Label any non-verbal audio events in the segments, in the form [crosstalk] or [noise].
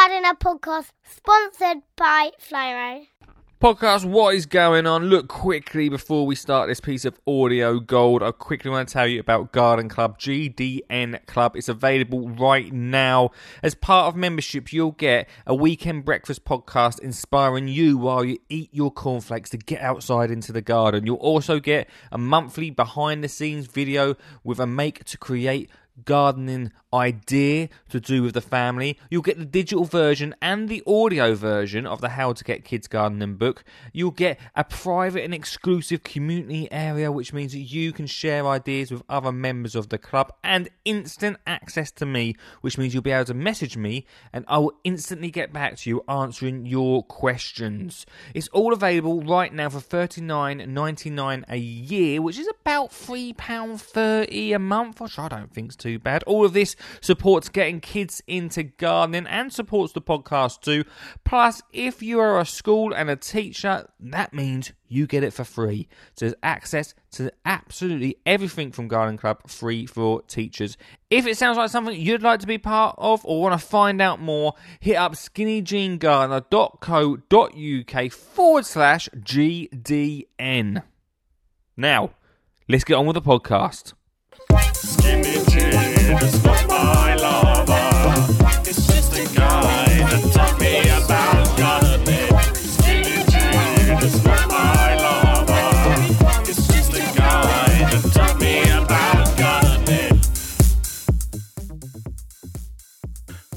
Gardener podcast sponsored by Flymo. Podcast, what is going on? Look quickly before we start this piece of audio gold. I quickly want to tell you about Garden Club, GDN Club. It's available right now. As part of membership, you'll get a weekend breakfast podcast inspiring you while you eat your cornflakes to get outside into the garden. You'll also get a monthly behind the scenes video with a make to create gardening idea to do with the family. You'll get the digital version and the audio version of the How to Get Kids Gardening book. You'll get a private and exclusive community area, which means that you can share ideas with other members of the club, and instant access to me, which means you'll be able to message me and I will instantly get back to you answering your questions. It's all available right now for $39.99 a year, which is about £3.30 a month, which I don't think's too bad. All of this supports getting kids into gardening and supports the podcast too. Plus, if you are a school and a teacher, that means you get it for free. So there's access to absolutely everything from Garden Club free for teachers. If it sounds like something you'd like to be part of or want to find out more, hit up skinnyjeangardener.co.uk forward slash GDN. Now, let's get on with the podcast. Skinny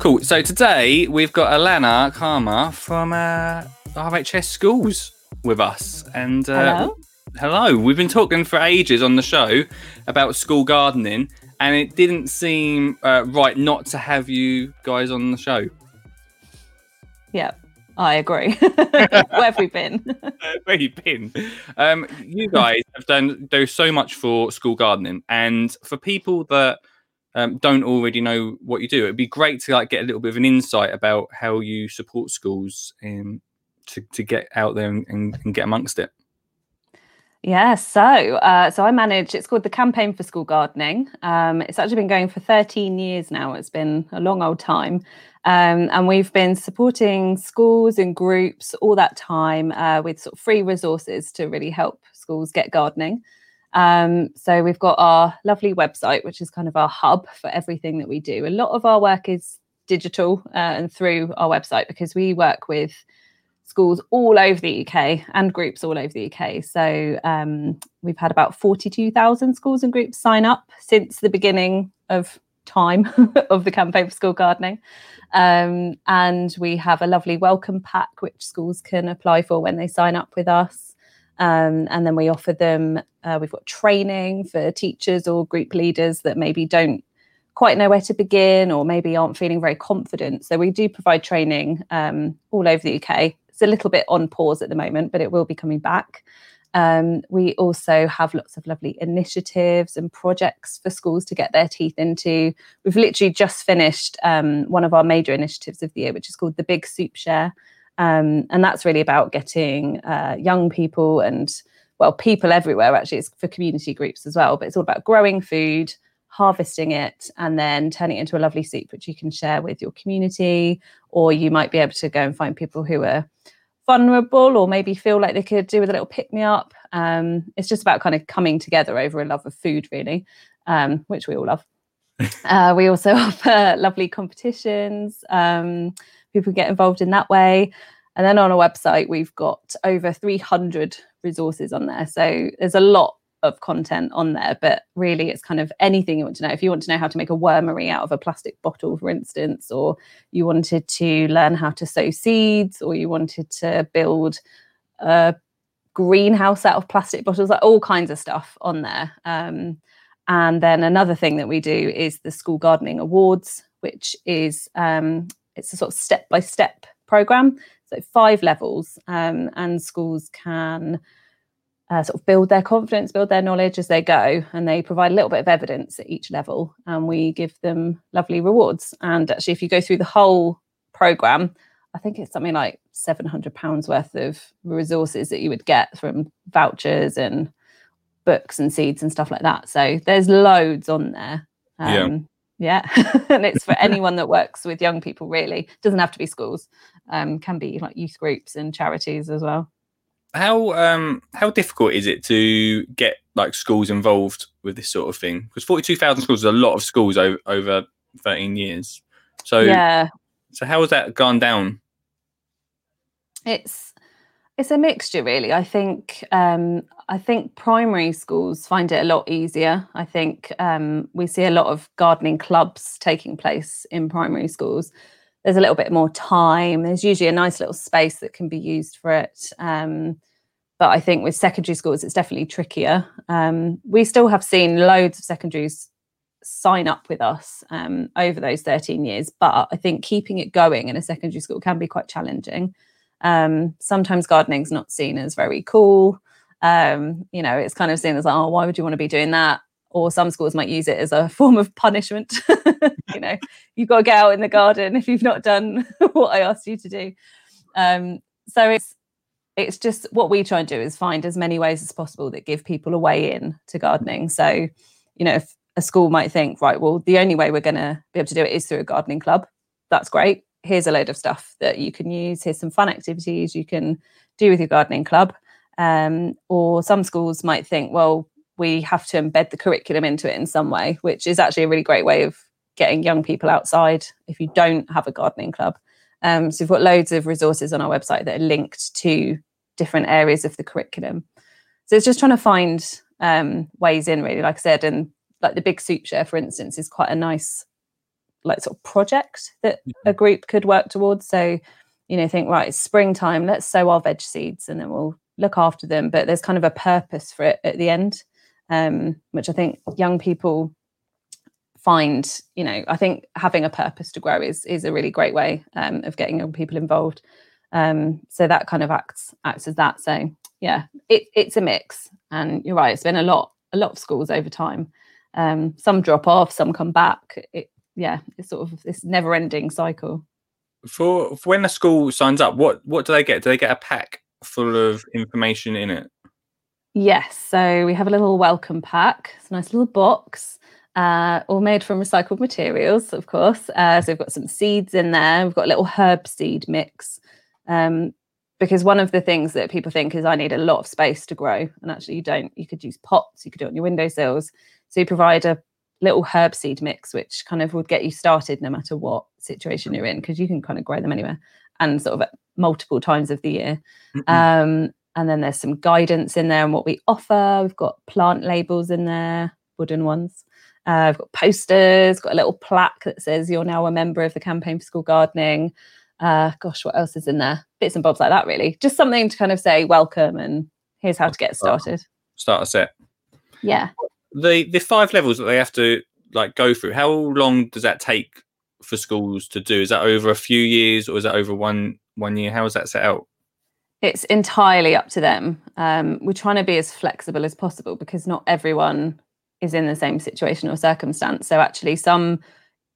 Cool. So today we've got Alana Karma from uh, RHS Schools with us, and uh, Hello. hello. We've been talking for ages on the show about school gardening, and it didn't seem uh, right not to have you guys on the show. Yeah, I agree. [laughs] Where have we been? [laughs] Where you been? Um, you guys have done do so much for school gardening, and for people that um, don't already know what you do, it'd be great to like get a little bit of an insight about how you support schools um, to to get out there and, and, and get amongst it. Yeah, so uh, so I manage. It's called the Campaign for School Gardening. Um, it's actually been going for 13 years now. It's been a long old time, um, and we've been supporting schools and groups all that time uh, with sort of free resources to really help schools get gardening. Um, so we've got our lovely website, which is kind of our hub for everything that we do. A lot of our work is digital uh, and through our website because we work with schools all over the UK and groups all over the UK. So um, we've had about 42,000 schools and groups sign up since the beginning of time [laughs] of the campaign for school gardening. Um, and we have a lovely welcome pack which schools can apply for when they sign up with us. Um, and then we offer them, uh, we've got training for teachers or group leaders that maybe don't quite know where to begin or maybe aren't feeling very confident. So we do provide training um, all over the UK. It's a little bit on pause at the moment, but it will be coming back. Um, we also have lots of lovely initiatives and projects for schools to get their teeth into. We've literally just finished um, one of our major initiatives of the year, which is called the Big Soup Share. Um, and that's really about getting uh, young people and, well, people everywhere, actually, it's for community groups as well, but it's all about growing food, harvesting it, and then turning it into a lovely soup, which you can share with your community, or you might be able to go and find people who are vulnerable or maybe feel like they could do with a little pick me up. Um, it's just about kind of coming together over a love of food, really, um, which we all love. [laughs] uh, we also [laughs] offer lovely competitions. Um, people get involved in that way. And then on our website, we've got over 300 resources on there. So there's a lot of content on there, but really it's kind of anything you want to know. If you want to know how to make a wormery out of a plastic bottle, for instance, or you wanted to learn how to sow seeds, or you wanted to build a greenhouse out of plastic bottles, like all kinds of stuff on there. Um, and then another thing that we do is the School Gardening Awards, which is um, it's a sort of step by step program. So five levels, um, and schools can uh, sort of build their confidence, build their knowledge as they go, and they provide a little bit of evidence at each level, and we give them lovely rewards. And actually, if you go through the whole program, I think it's something like seven hundred pounds worth of resources that you would get from vouchers and books and seeds and stuff like that. So there's loads on there. Um, Yeah. Yeah, [laughs] and it's for anyone that works with young people. Really, doesn't have to be schools. Um, can be like youth groups and charities as well. How um how difficult is it to get like schools involved with this sort of thing? Because forty two thousand schools is a lot of schools over over thirteen years. So yeah, so how has that gone down? it's it's a mixture really i think um i think primary schools find it a lot easier i think um we see a lot of gardening clubs taking place in primary schools there's a little bit more time there's usually a nice little space that can be used for it um but i think with secondary schools it's definitely trickier um we still have seen loads of secondaries sign up with us um, over those 13 years but i think keeping it going in a secondary school can be quite challenging um, sometimes gardening's not seen as very cool. Um, you know, it's kind of seen as, oh, why would you want to be doing that? Or some schools might use it as a [laughs] form of punishment. [laughs] you know, you've got to get out in the garden if you've not done [laughs] what I asked you to do. Um, so it's it's just what we try and do is find as many ways as possible that give people a way in to gardening. So, you know, if a school might think, right, well, the only way we're going to be able to do it is through a gardening club. That's great here's a load of stuff that you can use. Here's some fun activities you can do with your gardening club. Um, or some schools might think, well, we have to embed the curriculum into it in some way, which is actually a really great way of getting young people outside if you don't have a gardening club. Um, so we've got loads of resources on our website that are linked to different areas of the curriculum. So it's just trying to find um, ways in, really, like I said, and like the big soup share, for instance, is quite a nice like sort of project that a Mm-hmm. group could work towards. So, you know, think right, it's springtime, let's sow our veg seeds and then we'll look after them. But there's kind of a purpose for it at the end, um, which I think young people find. You know, I think having a purpose to grow is is a really great way um, of getting young people involved. Um, so that kind of acts acts as that. So yeah, it, it's a mix, and you're right. It's been a lot a lot of schools over time. Um, some drop off, some come back. It, yeah, it's sort of this never ending cycle. For, for when a school signs up, what what do they get? Do they get a pack full of information in it? Yes, so we have a little welcome pack. It's a nice little box, uh, all made from recycled materials, of course. Uh, so we've got some seeds in there. We've got a little herb seed mix. Um, because one of the things that people think is I need a lot of space to grow, and actually you don't. You could use pots. You could do it on your windowsills. So you provide a little herb seed mix, which kind of would get you started no matter what situation you're in, because you can kind of grow them anywhere and sort of at multiple times of the year. Um, and then there's some guidance in there on what we offer. We've got plant labels in there, wooden ones. Uh, we've got posters, got a little plaque that says you're now a member of the campaign for school gardening. Uh, gosh, what else is in there? Bits and bobs like that, really. Just something to kind of say welcome and here's how to get started. Start a set. Yeah. The the five levels that they have to like go through. How long does that take for schools to do? Is that over a few years or is that over one one year? How is that set out? It's entirely up to them. Um, we're trying to be as flexible as possible because not everyone is in the same situation or circumstance. So actually, some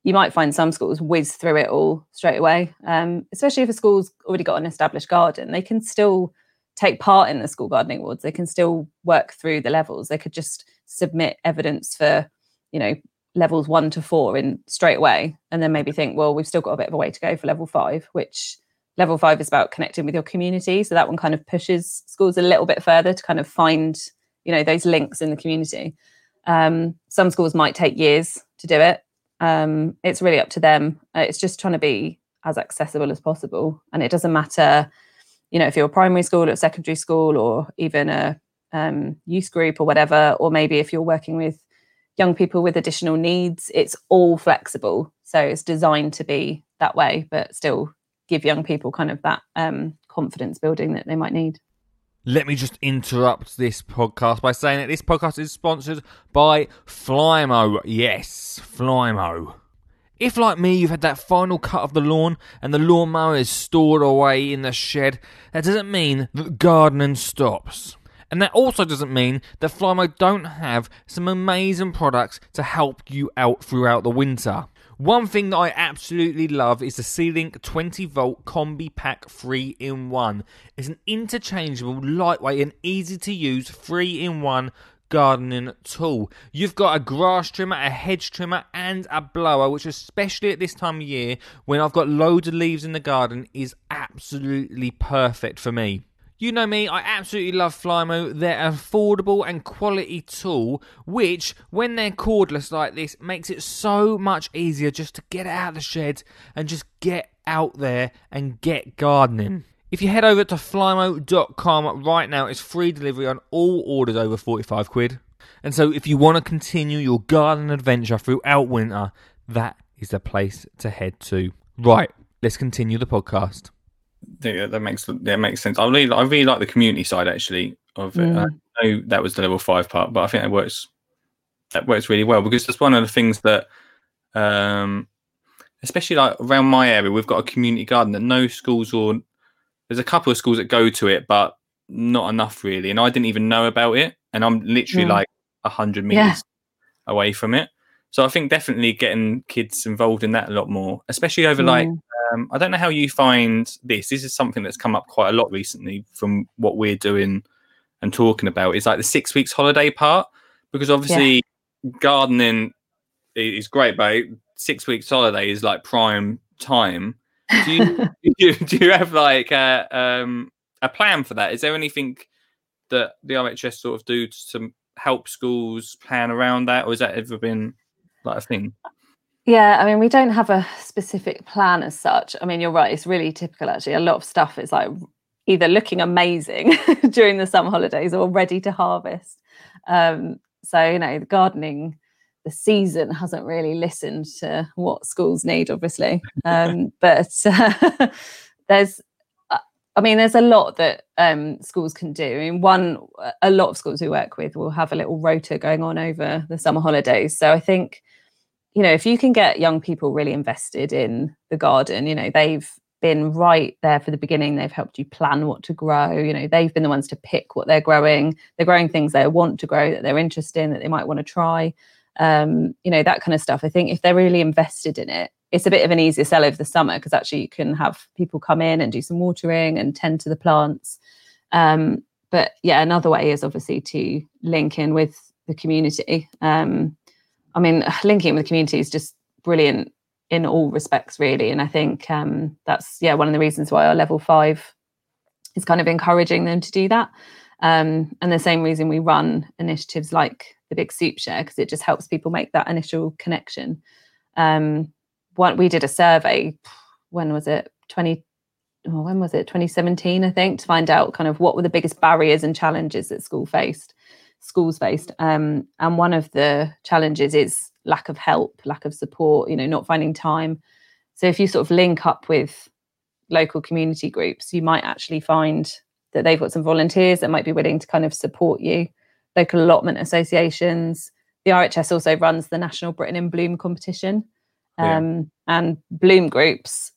you might find some schools whiz through it all straight away. Um, especially if a school's already got an established garden, they can still take part in the school gardening awards. They can still work through the levels. They could just submit evidence for, you know, levels one to four in straight away, and then maybe think, well, we've still got a bit of a way to go for level five, which level five is about connecting with your community. So that one kind of pushes schools a little bit further to kind of find you know those links in the community. Um, some schools might take years to do it. Um, it's really up to them. Uh, it's just trying to be as accessible as possible. And it doesn't matter you know if you're a primary school or a secondary school or even a um, youth group or whatever or maybe if you're working with young people with additional needs it's all flexible. So it's designed to be that way but still give young people kind of that um, confidence building that they might need. Let me just interrupt this podcast by saying that this podcast is sponsored by Flymo. Yes, Flymo. If, like me, you've had that final cut of the lawn and the lawnmower is stored away in the shed, that doesn't mean that gardening stops. And that also doesn't mean that Flymo don't have some amazing products to help you out throughout the winter. One thing that I absolutely love is the C-Link 20 volt combi pack 3 in 1. It's an interchangeable, lightweight and easy to use 3 in 1 gardening tool. You've got a grass trimmer, a hedge trimmer, and a blower, which, especially at this time of year when I've got loads of leaves in the garden, is absolutely perfect for me. You know me, I absolutely love Flymo. They're an affordable and quality tool, which, when they're cordless like this, makes it so much easier just to get out of the shed and just get out there and get gardening. Hmm. If you head over to flymo.com right now, it's free delivery on all orders over 45 quid. And so, if you want to continue your garden adventure throughout winter, that is the place to head to. Right, let's continue the podcast. Yeah, that makes that makes sense. I really, I really like the community side actually of it. Mm. I know that was the level five part, but I think that works. That works really well because that's one of the things that, um, especially like around my area, we've got a community garden that no schools or there's a couple of schools that go to it, but not enough really. And I didn't even know about it, and I'm literally Mm. like a hundred Yeah. meters away from it. So I think definitely getting kids involved in that a lot more, especially over like Mm. Um, I don't know how you find this. This is something that's come up quite a lot recently from what we're doing and talking about. Is like the six weeks holiday part because obviously gardening is great, but six weeks holiday is like prime time. Do you [laughs] do you, do you have like a um, a plan for that? Is there anything that the RHS sort of do to help schools plan around that, or has that ever been like a thing? Yeah, I mean, we don't have a specific plan as such. I mean, you're right, it's really typical actually. A lot of stuff is like either looking amazing [laughs] during the summer holidays or ready to harvest. Um, so, you know, the gardening, the season hasn't really listened to what schools need, obviously. Um, [laughs] but uh, [laughs] there's, I mean, there's a lot that um, schools can do. I mean, one, a lot of schools we work with will have a little rota going on over the summer holidays. So I think you know, if you can get young people really invested in the garden, you know, they've been right there for the beginning. They've helped you plan what to grow. You know, they've been the ones to pick what they're growing. They're growing things they want to grow, that they're interested in, that they might want to try. Um, you know, that kind of stuff. I think if they're really invested in it, it's a bit of an easier sell over the summer because actually you can have people come in and do some watering and tend to the plants. Um, but yeah, another way is obviously to link in with the community. Um, I mean, linking with the community is just brilliant in all respects, really. And I think um, that's yeah one of the reasons why our level five is kind of encouraging them to do that. Um, and the same reason we run initiatives like the Big Soup Share because it just helps people make that initial connection. Um, what we did a survey, when was it? Twenty. Oh, when was it? 2017, I think, to find out kind of what were the biggest barriers and challenges that school faced schools faced. Um, and one of the challenges is lack of help, lack of support, you know, not finding time. So if you sort of link up with local community groups, you might actually find that they've got some volunteers that might be willing to kind of support you. Local allotment associations. The RHS also runs the National Britain in Bloom competition. Yeah. Um, and Bloom groups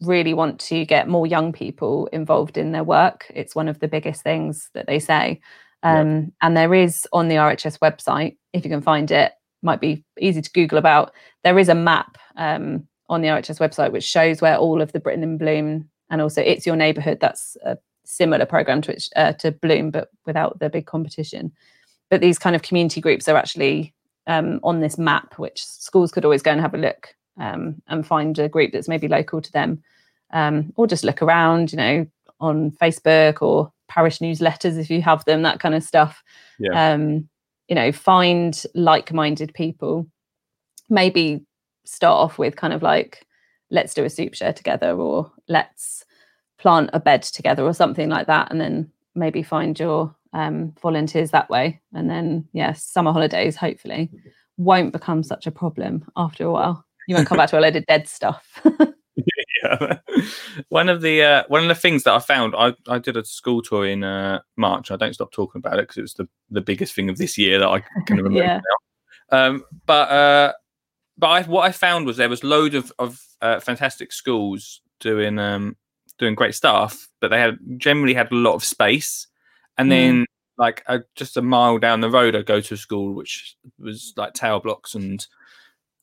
really want to get more young people involved in their work. It's one of the biggest things that they say. Um, And there is on the RHS website, if you can find it, might be easy to Google about. There is a map um, on the RHS website which shows where all of the Britain in Bloom and also It's Your Neighbourhood. That's a similar program to which, uh, to Bloom, but without the big competition. But these kind of community groups are actually um, on this map, which schools could always go and have a look um, and find a group that's maybe local to them, um, or just look around, you know, on Facebook or parish newsletters if you have them, that kind of stuff. Yeah. Um, you know, find like-minded people. Maybe start off with kind of like, let's do a soup share together, or let's plant a bed together, or something like that, and then maybe find your um, volunteers that way. And then, yes, summer holidays hopefully won't become such a problem after a while. You won't come back to a load of dead stuff. [laughs] [laughs] one of the uh, one of the things that I found, I, I did a school tour in uh, March. I don't stop talking about it because it was the, the biggest thing of this year that I can remember [laughs] Yeah. now. Um, but uh, but I, what I found was there was load of of uh, fantastic schools doing um, doing great stuff, but they had generally had a lot of space, and Mm. then like uh, just a mile down the road, I go to a school which was like tower blocks and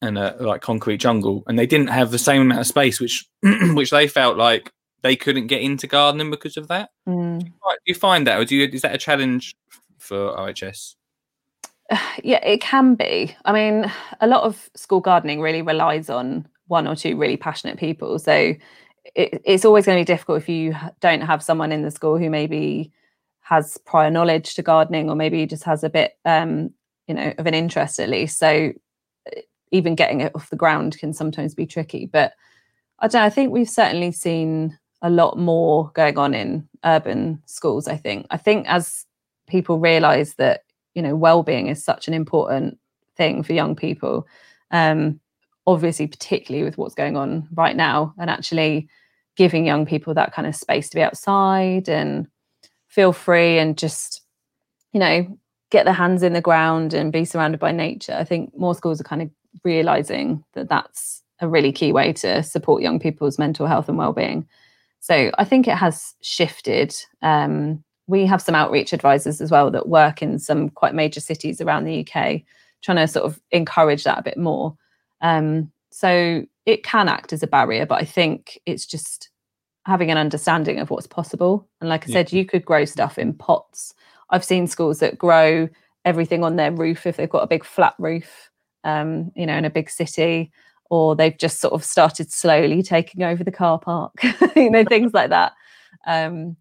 and uh, like concrete jungle, and they didn't have the same amount of space, which [clears throat] which they felt like they couldn't get into gardening because of that. Mm. Right, do you find that, or do you is that a challenge for RHS? [sighs] yeah, it can be. I mean, a lot of school gardening really relies on one or two really passionate people. So it, it's always going to be difficult if you don't have someone in the school who maybe has prior knowledge to gardening or maybe just has a bit, um, you know, of an interest at least. So even getting it off the ground can sometimes be tricky. But I don't I think we've certainly seen a lot more going on in urban schools, I think. I think as people realize that, you know, well-being is such an important thing for young people. Um, obviously, particularly with what's going on right now, and actually giving young people that kind of space to be outside and feel free and just, you know, get their hands in the ground and be surrounded by nature. I think more schools are kind of realizing that that's a really key way to support young people's mental health and well-being. So I think it has shifted. Um, we have some outreach advisors as well that work in some quite major cities around the UK, trying to sort of encourage that a bit more. Um, so it can act as a barrier, but I think it's just having an understanding of what's possible. And like I Yeah. said, you could grow stuff in pots. I've seen schools that grow everything on their roof if they've got a big flat roof, um, you know, in a big city, or they've just sort of started slowly taking over the car park, [laughs] you know, things like that. Um,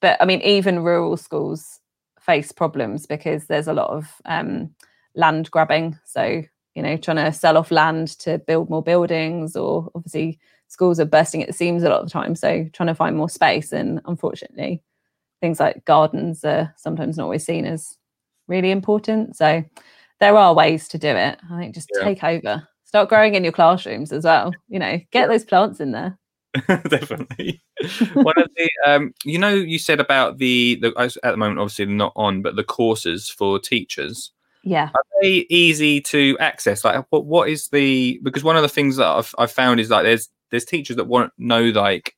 but I mean, even rural schools face problems because there's a lot of um, land grabbing. So, you know, trying to sell off land to build more buildings, or obviously schools are bursting at the seams a lot of the time. So, trying to find more space. And unfortunately, things like gardens are sometimes not always seen as really important. So, there are ways to do it. I think just Yeah. take over, start growing in your classrooms as well. You know, get those plants in there. [laughs] definitely. One of the, um, you know, you said about the, the at the moment, obviously not on, but the courses for teachers Yeah. are they easy to access? Like, what what is the? Because one of the things that I've I've found is like there's there's teachers that want to know like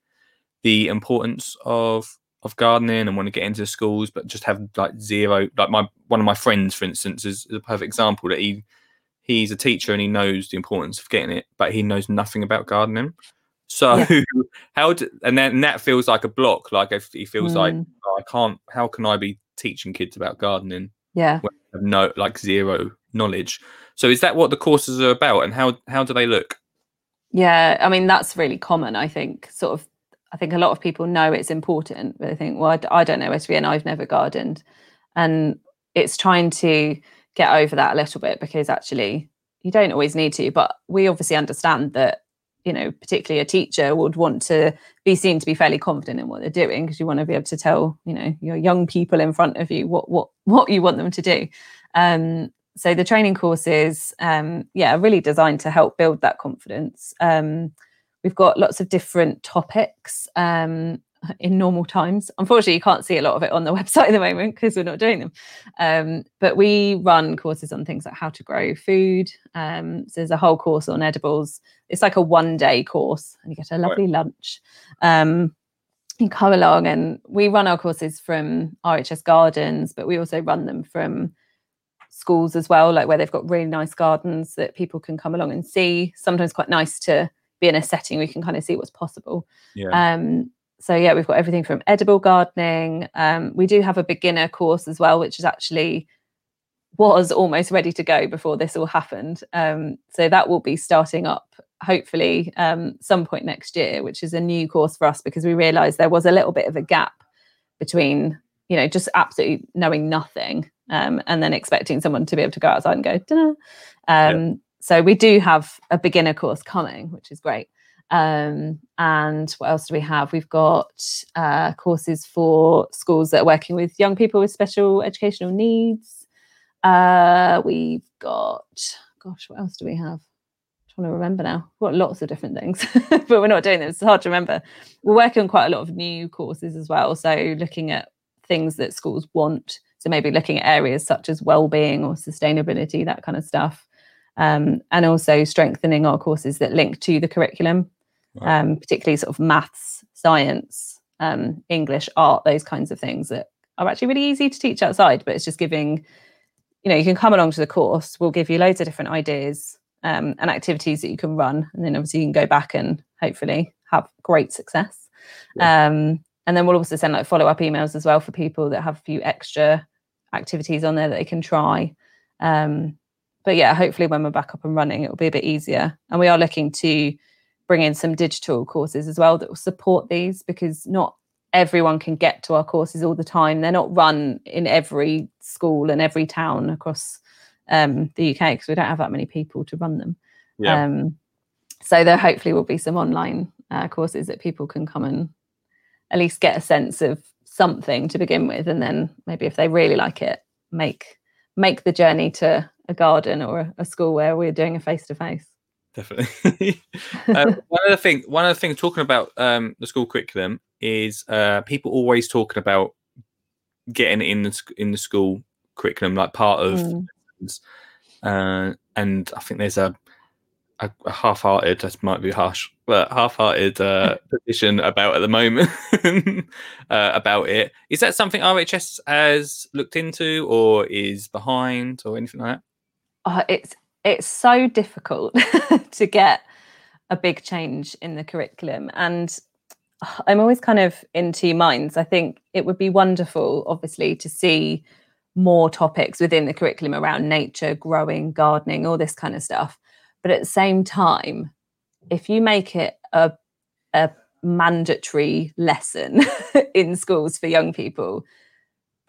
the importance of of gardening and want to get into schools, but just have like zero. Like my one of my friends, for instance, is, a perfect example that he he's a teacher and he knows the importance of getting it, but he knows nothing about gardening. So [laughs] how do, and then and that feels like a block. Like if he feels like Mm, oh, I can't. How can I be teaching kids about gardening? yeah. have no like zero knowledge. So is that what the courses are about, and how how do they look? Yeah, I mean that's really common. I think sort of. I think a lot of people know it's important, but they think, well, I, don't know where to I've never gardened, and it's trying to get over that a little bit because actually you don't always need to. But we obviously understand that you know, particularly a teacher would want to be seen to be fairly confident in what they're doing because you want to be able to tell you know your young people in front of you what what what you want them to do. Um, so the training courses um yeah are really designed to help build that confidence um we've got lots of different topics um in normal times. Unfortunately you can't see a lot of it on the [laughs] website at the moment because we're not doing them. Um but we run courses on things like how to grow food. Um so there's a whole course on edibles. It's like a one day course and you get a lovely lunch. Um you come along and we run our courses from RHS Gardens, but we also run them from schools as well, like where they've got really nice gardens that people can come along and see. Sometimes quite nice to be in a setting we can kind of see what's possible. Yeah. Um, so yeah, we've got everything from edible gardening. Um, we do have a beginner course as well, which is actually was almost ready to go before this all happened. Um, so that will be starting up hopefully um, some point next year, which is a new course for us because we realised there was a little bit of a gap between you know just absolutely knowing nothing um, and then expecting someone to be able to go outside and go dinner. Um, So we do have a beginner course coming, which is great. Um, and what else do we have? We've got uh, courses for schools that are working with young people with special educational needs. Uh, we've got, gosh, what else do we have? trying to remember now. We've got lots of different things, [laughs] but we're not doing this. It's hard to remember. We're working on quite a lot of new courses as well. So looking at things that schools want. So maybe looking at areas such as well-being or sustainability, that kind of stuff. Um, and also strengthening our courses that link to the curriculum, Right. um, particularly sort of maths, science, um, English, art, those kinds of things that are actually really easy to teach outside. But it's just giving, you know, you can come along to the course. We'll give you loads of different ideas um, and activities that you can run, and then obviously you can go back and hopefully have great success. Um, and then we'll also send like follow up emails as well for people that have a few extra activities on there that they can try. Um, but yeah, hopefully when we're back up and running, it will be a bit easier. And we are looking to bring in some digital courses as well that will support these because not everyone can get to our courses all the time. They're not run in every school and every town across um, the UK because we don't have that many people to run them. Yeah. Um, so there hopefully will be some online uh, courses that people can come and at least get a sense of something to begin with, and then maybe if they really like it, make make the journey to a garden or a, school where we're doing a face to face. definitely. [laughs] uh, one of the thing, one of the things talking about um, the school curriculum is uh, people always talking about getting in the in the school curriculum, like part of, Mm. uh, and I think there's a a, a half-hearted, that might be harsh, but half-hearted uh, [laughs] position about at the moment [laughs] uh, about it. Is that something RHS has looked into, or is behind, or anything like that? Uh, it's it's so difficult [laughs] to get a big change in the curriculum. And uh, i'm always kind of in two minds. I think it would be wonderful obviously to see more topics within the curriculum around nature growing gardening all this kind of stuff. But at the same time if you make it a, a mandatory lesson [laughs] in schools for young people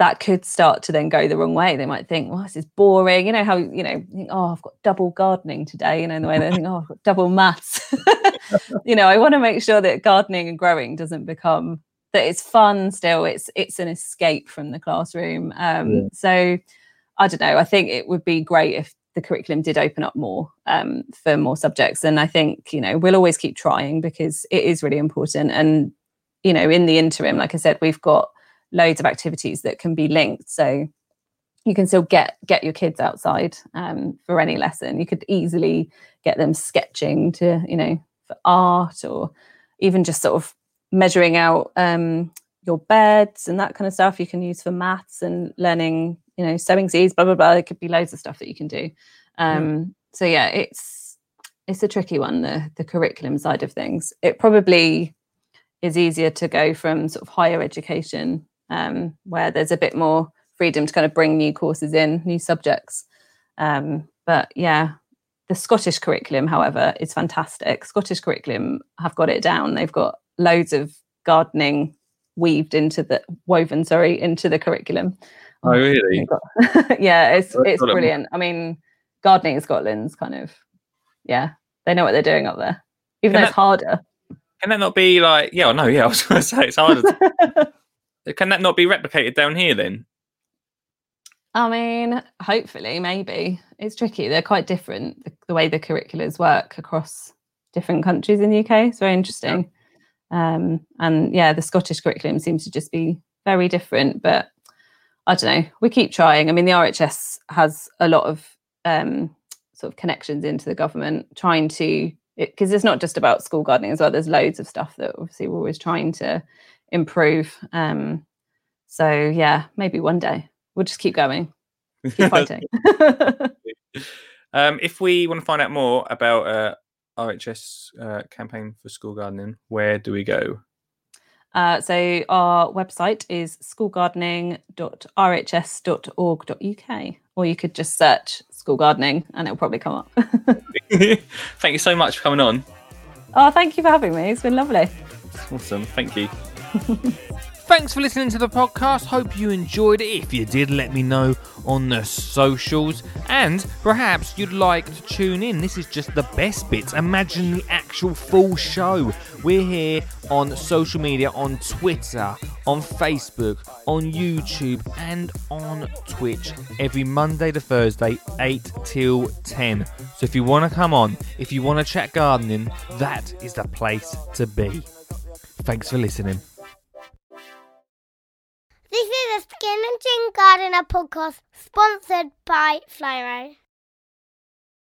that could start to then go the wrong way. They might think, well, this is boring. You know how, you know, think, oh, I've got double gardening today, you know, in the way they think, oh, I've got double maths. [laughs] you know, I want to make sure that gardening and growing doesn't become that it's fun still. It's it's an escape from the classroom. Um, so I don't know. I think it would be great if the curriculum did open up more um, for more subjects. And I think, you know, we'll always keep trying because it is really important. And, you know, in the interim, like I said, we've got loads of activities that can be linked. So you can still get get your kids outside um, for any lesson. You could easily get them sketching to you know for art or even just sort of measuring out um, your beds and that kind of stuff you can use for maths and learning you know sowing seeds blah blah blah. There could be loads of stuff that you can do. Um, so yeah it's it's a tricky one the the curriculum side of things. It probably is easier to go from sort of higher education um, where there's a bit more freedom to kind of bring new courses in, new subjects. Um, but yeah, the Scottish curriculum, however, is fantastic. Scottish curriculum have got it down. They've got loads of gardening weaved into the woven, sorry, into the curriculum. Oh, really? [laughs] Yeah, it's That's it's brilliant. I mean, gardening in Scotland's kind of yeah, they know what they're doing up there, even Can though it's harder. Can that not be like? Yeah, no, yeah. I was going to say it's harder. to- [laughs] Can that not be replicated down here then? I mean, hopefully, maybe. It's tricky. They're quite different, the, the way the curriculums work across different countries in the UK. It's very interesting. Um, and yeah, the Scottish curriculum seems to just be very different. But I don't know. We keep trying. I mean, the RHS has a lot of um, sort of connections into the government, trying to, because it's not just about school gardening as well. There's loads of stuff that obviously we're always trying to improve. Um, so yeah, maybe one day we'll just keep going, keep [laughs] fighting. [laughs] Um, if we want to find out more about uh, RHS uh, campaign for school gardening, where do we go? uh, so our website is schoolgardening.rhs.org.uk, or you could just search school gardening and it'll probably come up. [laughs] Thank you so much for coming on. oh, thank you for having me. It's been lovely. Awesome. Thank you. Thanks for listening to the podcast. Hope you enjoyed it. If you did, let me know on the socials. And perhaps you'd like to tune in. This is just the best bits. Imagine the actual full show. We're here on social media on Twitter, on Facebook, on YouTube, and on Twitch every Monday to Thursday, 8 till 10. So if you want to come on, if you want to chat gardening, that is the place to be. Thanks for listening. This is a Skin and Chin Gardener podcast sponsored by Flymo.